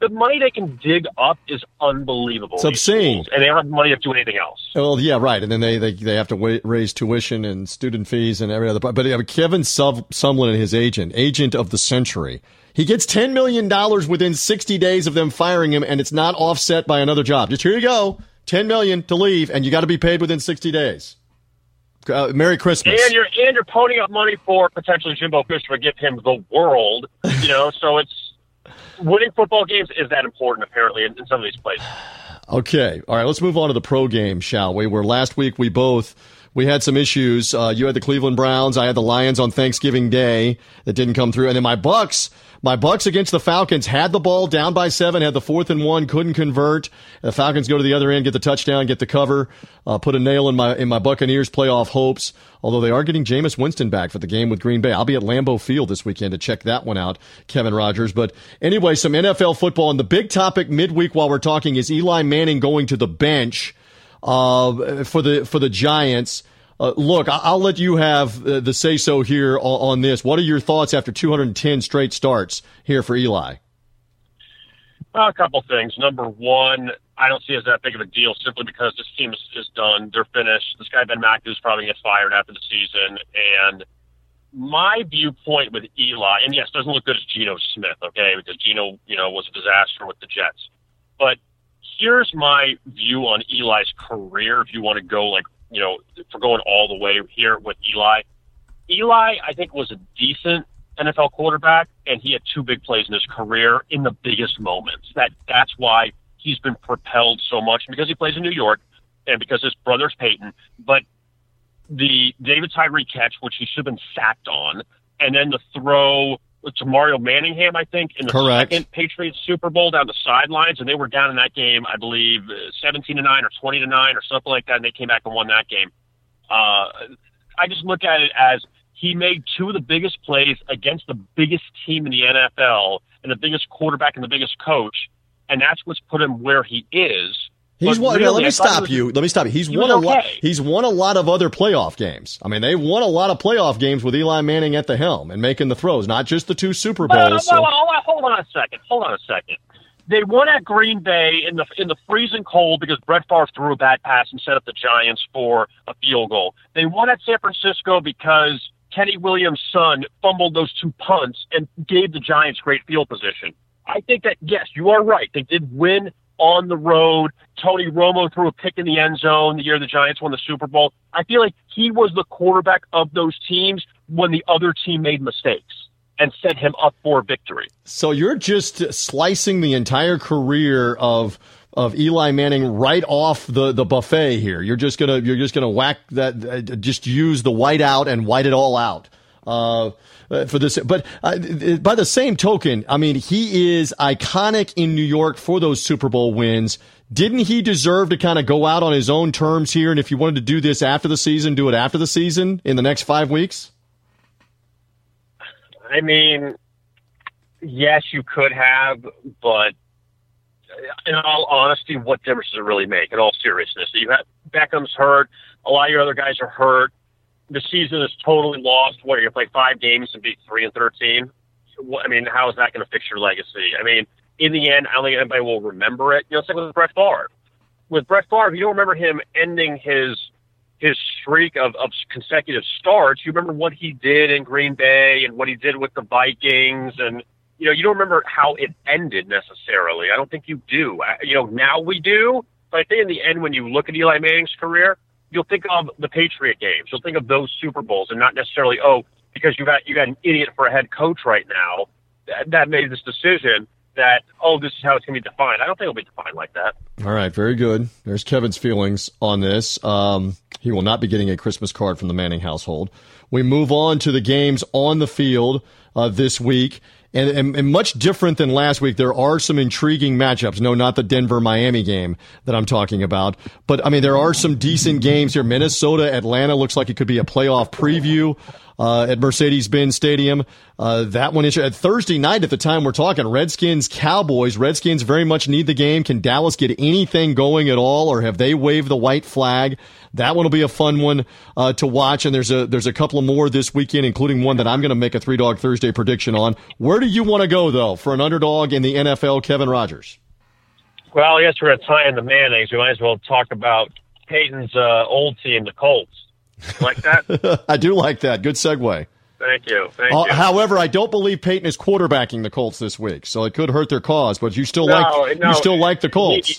the money they can dig up is unbelievable. It's obscene, and they don't have money to do anything else. Well, yeah, right. And then they they, they have to wait, raise tuition and student fees and every other. But yeah, Kevin Sumlin and his agent, agent of the century. He gets $10 million within 60 days of them firing him, and it's not offset by another job. Just here you go, 10 million to leave, and you got to be paid within 60 days. Uh, Merry Christmas. And you're and you're ponying up money for potentially Jimbo Fisher to give him the world. You know, so it's winning football games is that important apparently in, in some of these places. Okay, all right. Let's move on to the pro game, shall we? Where last week we both we had some issues. Uh, you had the Cleveland Browns. I had the Lions on Thanksgiving Day that didn't come through, and then my Bucks my Bucks against the Falcons had the ball down by seven, had the fourth and one, couldn't convert. The Falcons go to the other end, get the touchdown, get the cover, uh, put a nail in my in my Buccaneers playoff hopes. Although they are getting Jameis Winston back for the game with Green Bay, I'll be at Lambeau Field this weekend to check that one out. Kevin Rogers, but anyway, some NFL football and the big topic midweek while we're talking is Eli Manning going to the bench uh, for the for the Giants. Uh, look, I'll let you have uh, the say so here on, on, this. What are your thoughts after 210 straight starts here for Eli? Well, a couple things. Number one, I don't see it as that big of a deal simply because this team is, is done. They're finished. This guy Ben McAdoo's probably gets fired after the season, and my viewpoint with Eli, and yes, doesn't look good as Geno Smith, okay, because Geno, you know, was a disaster with the Jets. But here's my view on Eli's career. If you want to go like you know, for going all the way here with Eli. Eli, I think, was a decent NFL quarterback, and he had two big plays in his career in the biggest moments. That that's why he's been propelled so much because he plays in New York and because his brother's Peyton. But the David Tyree catch, which he should have been sacked on, and then the throw to Mario Manningham, I think, in the Correct. second Patriots Super Bowl down the sidelines, and they were down in that game, I believe, seventeen to nine or twenty to nine or something like that, and they came back and won that game. Uh, I just look at it as he made two of the biggest plays against the biggest team in the NFL and the biggest quarterback and the biggest coach, and that's what's put him where he is. He's won. Really, let me stop was, you. Let me stop you. He's he won a okay. lot. He's won a lot of other playoff games. I mean, they won a lot of playoff games with Eli Manning at the helm and making the throws, not just the two Super Bowls. Well, so. well, hold on a second. Hold on a second. They won at Green Bay in the in the freezing cold because Brett Favre threw a bad pass and set up the Giants for a field goal. They won at San Francisco because Kenny Williams' son fumbled those two punts and gave the Giants great field position. I think that yes, you are right. They did win on the road. Tony Romo threw a pick in the end zone the year the Giants won the Super Bowl. I feel like he was the quarterback of those teams when the other team made mistakes and set him up for victory. So you're just slicing the entire career of of Eli Manning right off the, the buffet here. You're just gonna you're just gonna whack that, uh, just use the white out and white it all out. Uh, uh for this, but uh, by the same token, I mean he is iconic in New York for those Super Bowl wins. Didn't he deserve to kind of go out on his own terms here? And if you wanted to do this after the season, do it after the season in the next five weeks. I mean, yes, you could have, but in all honesty, what difference does it really make? In all seriousness, you have Beckham's hurt. A lot of your other guys are hurt. The season is totally lost. What you play five games and be three and thirteen? I mean, how is that going to fix your legacy? I mean, in the end, I don't think anybody will remember it. You know, it's like with Brett Favre. With Brett Favre, you don't remember him ending his his streak of, of consecutive starts. You remember what he did in Green Bay and what he did with the Vikings and you know, you don't remember how it ended necessarily. I don't think you do. You know, now we do, but I think in the end, when you look at Eli Manning's career, you'll think of the Patriot games. You'll think of those Super Bowls, and not necessarily, oh, because you got you got an idiot for a head coach right now that, that made this decision that oh, this is how it's going to be defined. I don't think it'll be defined like that. All right, very good. There's Kevin's feelings on this. Um, he will not be getting a Christmas card from the Manning household. We move on to the games on the field uh, this week. And, and, and, much different than last week, there are some intriguing matchups. No, not the Denver Miami game that I'm talking about, but I mean there are some decent games here. Minnesota Atlanta looks like it could be a playoff preview uh, at Mercedes-Benz Stadium. Uh, that one is at Thursday night at the time we're talking Redskins Cowboys. Redskins very much need the game. Can Dallas get anything going at all, or have they waved the white flag? That one will be a fun one uh, to watch. And there's a there's a couple of more this weekend, including one that I'm going to make a three dog Thursday prediction on. Where do you want to go though for an underdog in the NFL, Kevin Rogers? Well, I guess we're at tie in the mayonnaise. We might as well talk about Peyton's uh, old team, the Colts. Like that? I do like that. Good segue. Thank you. Thank uh, you. However, I don't believe Peyton is quarterbacking the Colts this week, so it could hurt their cause. But you still no, like no, you still like the Colts. He,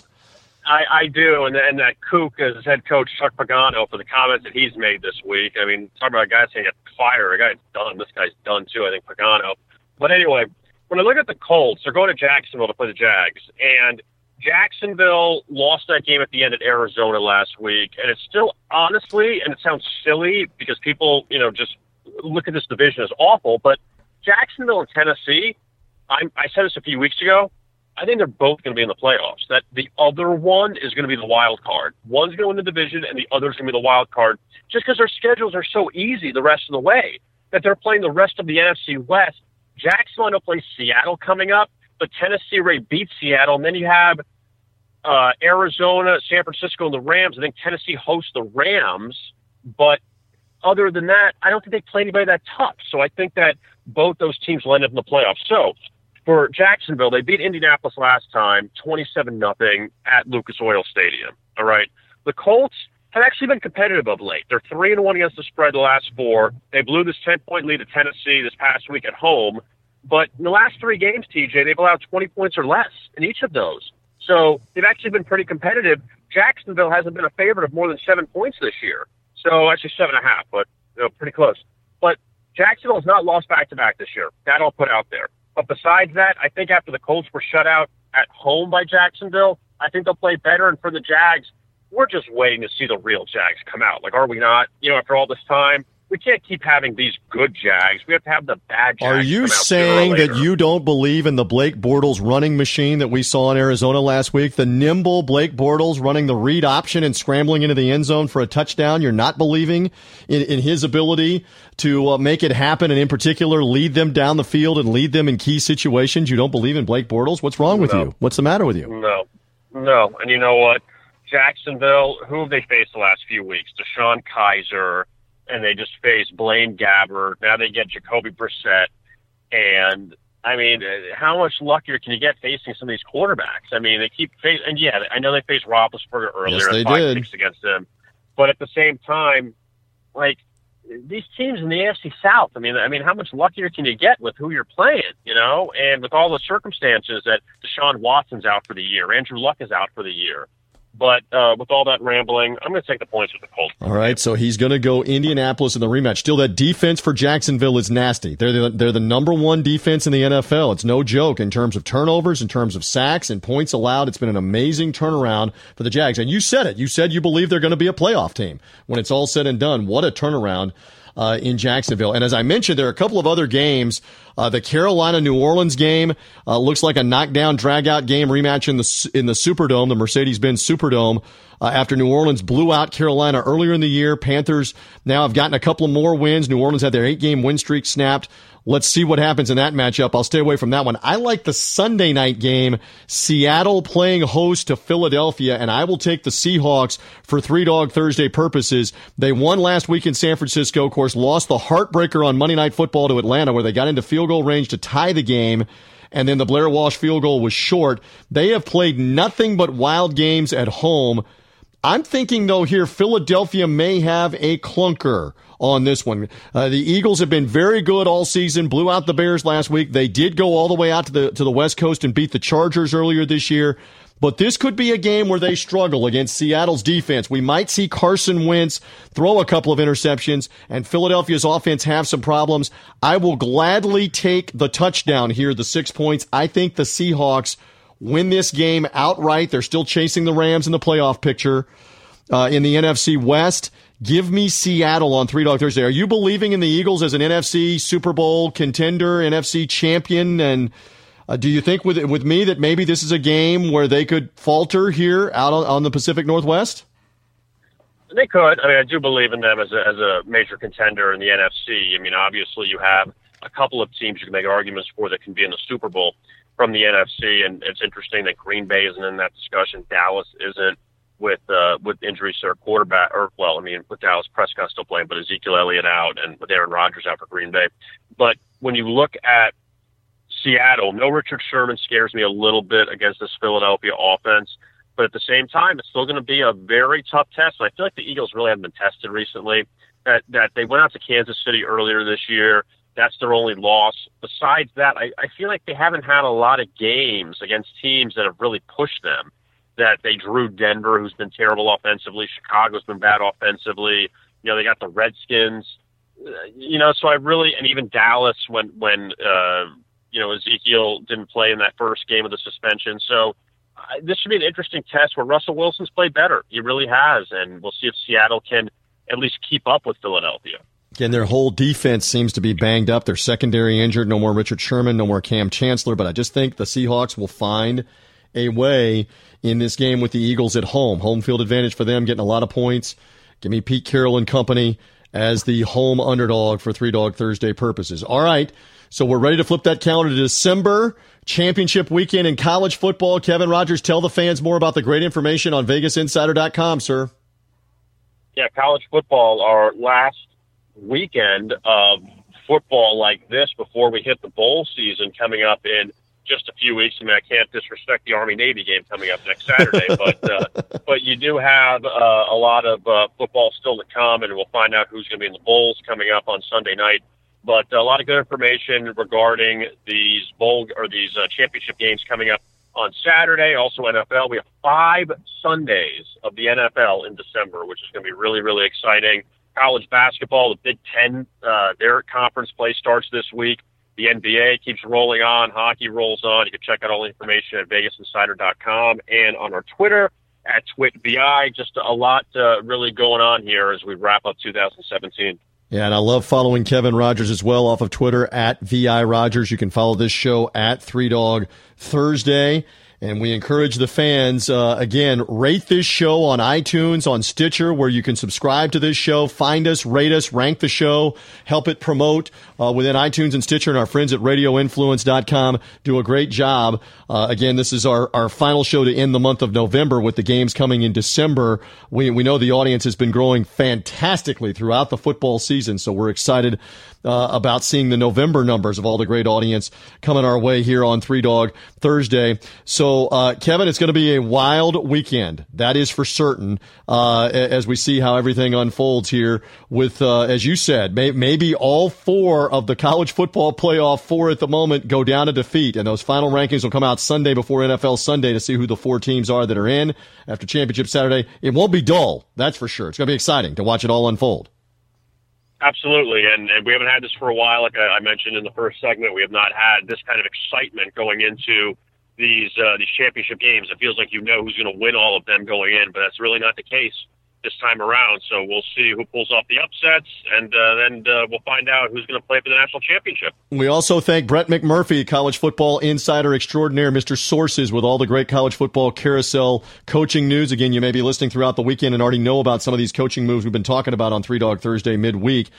I, I do, and and that kook is head coach Chuck Pagano for the comments that he's made this week. I mean, talk about a guy saying get fired. A guy's done. This guy's done too. I think Pagano. But anyway, when I look at the Colts, they're going to Jacksonville to play the Jags, and Jacksonville lost that game at the end at Arizona last week, and it's still honestly, and it sounds silly because people, you know, just look at this division as awful, but Jacksonville and Tennessee, I, I said this a few weeks ago. I think they're both going to be in the playoffs. That the other one is going to be the wild card. One's going to win the division, and the other's going to be the wild card. Just because their schedules are so easy the rest of the way that they're playing the rest of the NFC West. Jacksonville will play Seattle coming up, but Tennessee already beat Seattle, and then you have uh, Arizona, San Francisco, and the Rams. I think Tennessee hosts the Rams, but other than that, I don't think they play anybody that tough. So I think that both those teams will end up in the playoffs. So for Jacksonville, they beat Indianapolis last time, twenty-seven nothing at Lucas Oil Stadium. All right, the Colts have actually been competitive of late. They're three and one against the spread the last four. They blew this ten-point lead to Tennessee this past week at home. But in the last three games, TJ, they've allowed 20 points or less in each of those. So they've actually been pretty competitive. Jacksonville hasn't been a favorite of more than seven points this year. So actually seven and a half, but you know, pretty close. But Jacksonville has not lost back to back this year. That I'll put out there. But besides that, I think after the Colts were shut out at home by Jacksonville, I think they'll play better. And for the Jags, we're just waiting to see the real Jags come out. Like, are we not? You know, after all this time, we can't keep having these good Jags. We have to have the bad Jags. Are you saying that you don't believe in the Blake Bortles running machine that we saw in Arizona last week? The nimble Blake Bortles running the read option and scrambling into the end zone for a touchdown. You're not believing in, in his ability to uh, make it happen and in particular lead them down the field and lead them in key situations. You don't believe in Blake Bortles? What's wrong with no. you? What's the matter with you? No. No. And you know what? Jacksonville, who have they faced the last few weeks? DeShone Kizer and they just face Blaine Gabbert. Now they get Jacoby Brissett, and I mean, uh, how much luckier can you get facing some of these quarterbacks? I mean, they keep face, and yeah, I know they faced Roethlisberger earlier, yes, they five did. against them, but at the same time, like these teams in the AFC South. I mean, I mean, how much luckier can you get with who you're playing? You know, and with all the circumstances that Deshaun Watson's out for the year, Andrew Luck is out for the year. But uh, with all that rambling, I'm going to take the points with the Colts. All right, so he's going to go Indianapolis in the rematch. Still, that defense for Jacksonville is nasty. They're the, they're the number one defense in the NFL. It's no joke in terms of turnovers, in terms of sacks and points allowed. It's been an amazing turnaround for the Jags. And you said it. You said you believe they're going to be a playoff team when it's all said and done. What a turnaround uh, in Jacksonville. And as I mentioned, there are a couple of other games. Uh, the Carolina New Orleans game uh, looks like a knockdown, dragout game rematch in the in the Superdome, the Mercedes Benz Superdome. Uh, after New Orleans blew out Carolina earlier in the year, Panthers now have gotten a couple of more wins. New Orleans had their eight game win streak snapped. Let's see what happens in that matchup. I'll stay away from that one. I like the Sunday night game, Seattle playing host to Philadelphia, and I will take the Seahawks for three dog Thursday purposes. They won last week in San Francisco, of course, lost the heartbreaker on Monday Night Football to Atlanta, where they got into field goal range to tie the game and then the Blair Walsh field goal was short. They have played nothing but wild games at home. I'm thinking though here, Philadelphia may have a clunker on this one. Uh, the Eagles have been very good all season. Blew out the Bears last week. They did go all the way out to the to the West Coast and beat the Chargers earlier this year. But this could be a game where they struggle against Seattle's defense. We might see Carson Wentz throw a couple of interceptions and Philadelphia's offense have some problems. I will gladly take the touchdown here, the six points. I think the Seahawks win this game outright. They're still chasing the Rams in the playoff picture uh, in the NFC West. Give me Seattle on Three Dog Thursday. Are you believing in the Eagles as an NFC Super Bowl contender, NFC champion? And uh, do you think with with me that maybe this is a game where they could falter here out on, on the Pacific Northwest? They could. I mean, I do believe in them as a, as a major contender in the NFC. I mean, obviously, you have a couple of teams you can make arguments for that can be in the Super Bowl from the NFC, and it's interesting that Green Bay isn't in that discussion. Dallas isn't with uh, with injuries to their quarterback, or well, I mean, with Dallas Prescott still playing, but Ezekiel Elliott out and with Aaron Rodgers out for Green Bay. But when you look at Seattle, no Richard Sherman scares me a little bit against this Philadelphia offense. But at the same time, it's still going to be a very tough test. And I feel like the Eagles really haven't been tested recently. That that they went out to Kansas City earlier this year. That's their only loss. Besides that, I, I feel like they haven't had a lot of games against teams that have really pushed them that they drew Denver, who's been terrible offensively. Chicago's been bad offensively. You know, they got the Redskins. Uh, you know, so I really, and even Dallas when when uh, you know Ezekiel didn't play in that first game of the suspension. So uh, this should be an interesting test where Russell Wilson's played better. He really has, and we'll see if Seattle can at least keep up with Philadelphia. Again, their whole defense seems to be banged up. Their secondary injured. No more Richard Sherman. No more Kam Chancellor. But I just think the Seahawks will find a way in this game with the Eagles at home. Home field advantage for them, getting a lot of points. Give me Pete Carroll and company as the home underdog for Three Dog Thursday purposes. All right. So we're ready to flip that calendar to December championship weekend in college football. Kevin Rogers, tell the fans more about the great information on VegasInsider.com, sir. Yeah, college football, our last weekend of football like this before we hit the bowl season coming up in just a few weeks. I mean, I can't disrespect the Army Navy game coming up next Saturday, but uh, but you do have uh, a lot of uh, football still to come, and we'll find out who's going to be in the bowls coming up on Sunday night. But a lot of good information regarding these bowl or these uh, championship games coming up on Saturday. Also NFL. We have five Sundays of the NFL in December, which is going to be really really exciting. College basketball, the Big Ten, uh, their conference play starts this week. The NBA keeps rolling on. Hockey rolls on. You can check out all the information at VegasInsider.com and on our Twitter at TwitVI. Just a lot uh, really going on here as we wrap up 2017. Yeah, and I love following Kevin Rogers as well off of Twitter at VI Rogers. You can follow this show at Three Dog Thursday. And we encourage the fans, uh, again, rate this show on iTunes, on Stitcher, where you can subscribe to this show, find us, rate us, rank the show, help it promote uh, within iTunes and Stitcher. And our friends at radioinfluence.com do a great job. Uh, again, this is our, our final show to end the month of November with the games coming in December. We, we know the audience has been growing fantastically throughout the football season. So we're excited uh, about seeing the November numbers of all the great audience coming our way here on Three Dog Thursday. So uh, Kevin, it's going to be a wild weekend. That is for certain. Uh, as we see how everything unfolds here with, uh, as you said, may, maybe all four of the college football playoff four at the moment go down to defeat. And those final rankings will come out Sunday before NFL Sunday to see who the four teams are that are in after championship Saturday. It won't be dull. That's for sure. It's going to be exciting to watch it all unfold. Absolutely, and, and we haven't had this for a while. Like I mentioned in the first segment, we have not had this kind of excitement going into these uh, these championship games. It feels like you know who's going to win all of them going in, but that's really not the case this time around. So we'll see who pulls off the upsets, and uh, then uh, we'll find out who's going to play for the national championship. We also thank Brett McMurphy, college football insider extraordinaire, Mr. Sources, with all the great college football carousel coaching news. Again, you may be listening throughout the weekend and already know about some of these coaching moves we've been talking about on Three Dog Thursday midweek.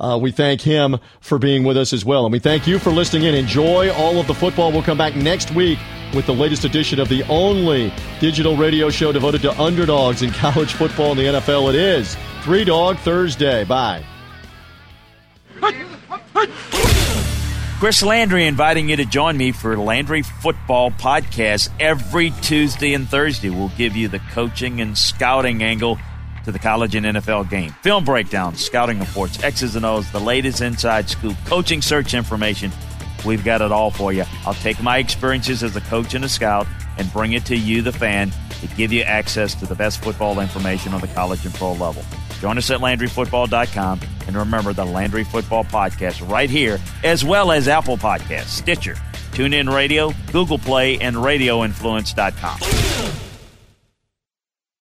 Uh, we thank him for being with us as well. And we thank you for listening in. Enjoy all of the football. We'll come back next week with the latest edition of the only digital radio show devoted to underdogs in college football and the NFL. It is Three Dog Thursday. Bye. Chris Landry inviting you to join me for Landry Football Podcast every Tuesday and Thursday. We'll give you the coaching and scouting angle to the college and NFL game. Film breakdowns, scouting reports, X's and O's, the latest inside scoop, coaching search information. We've got it all for you. I'll take my experiences as a coach and a scout and bring it to you, the fan, to give you access to the best football information on the college and pro level. Join us at LandryFootball.com and remember the Landry Football Podcast right here, as well as Apple Podcasts, Stitcher, TuneIn Radio, Google Play, and RadioInfluence.com.